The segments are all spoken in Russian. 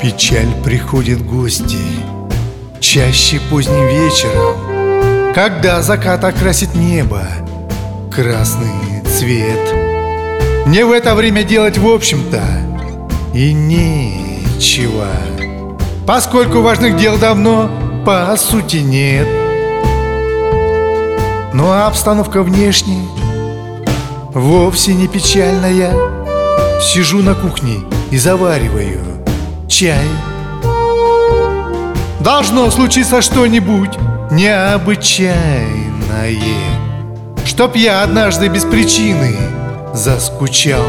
Печаль приходит гости Чаще поздним вечером Когда закат окрасит небо Красный цвет. Мне в это время делать в общем-то И нечего. Поскольку важных дел давно по сути нет. Ну а обстановка внешне Вовсе не печальная. Сижу на кухне и завариваю чай Должно случиться что-нибудь необычайное Чтоб я однажды без причины заскучал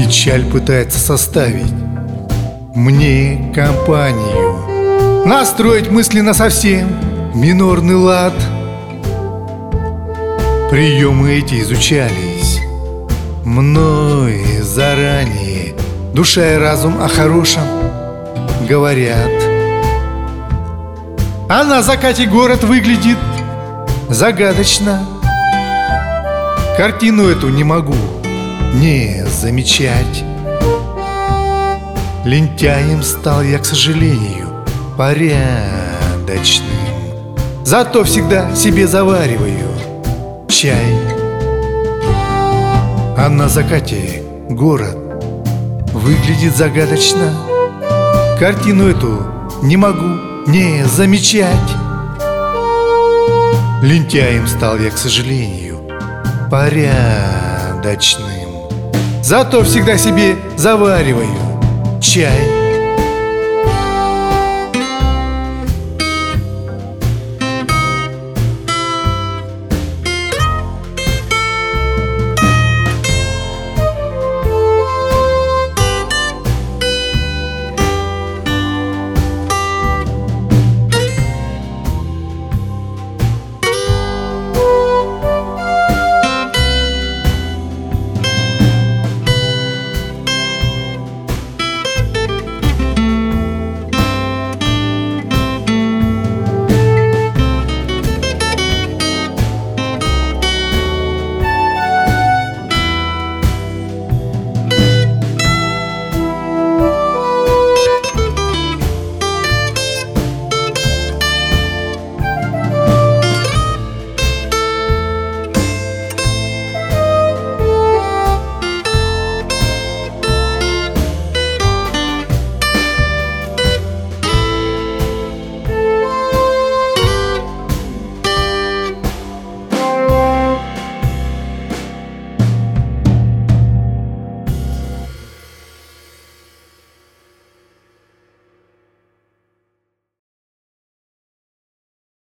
Печаль пытается составить мне компанию. Настроить мысленно совсем минорный лад. Приемы эти изучались мной заранее. Душа и разум о хорошем говорят. А на закате город выглядит загадочно. Картину эту не могу не замечать. Лентяем стал я, к сожалению, порядочным. Зато всегда себе завариваю чай. А на закате город. Выглядит загадочно. Картину эту не могу не замечать. Лентяем стал я, к сожалению, порядочным Зато всегда себе завариваю чай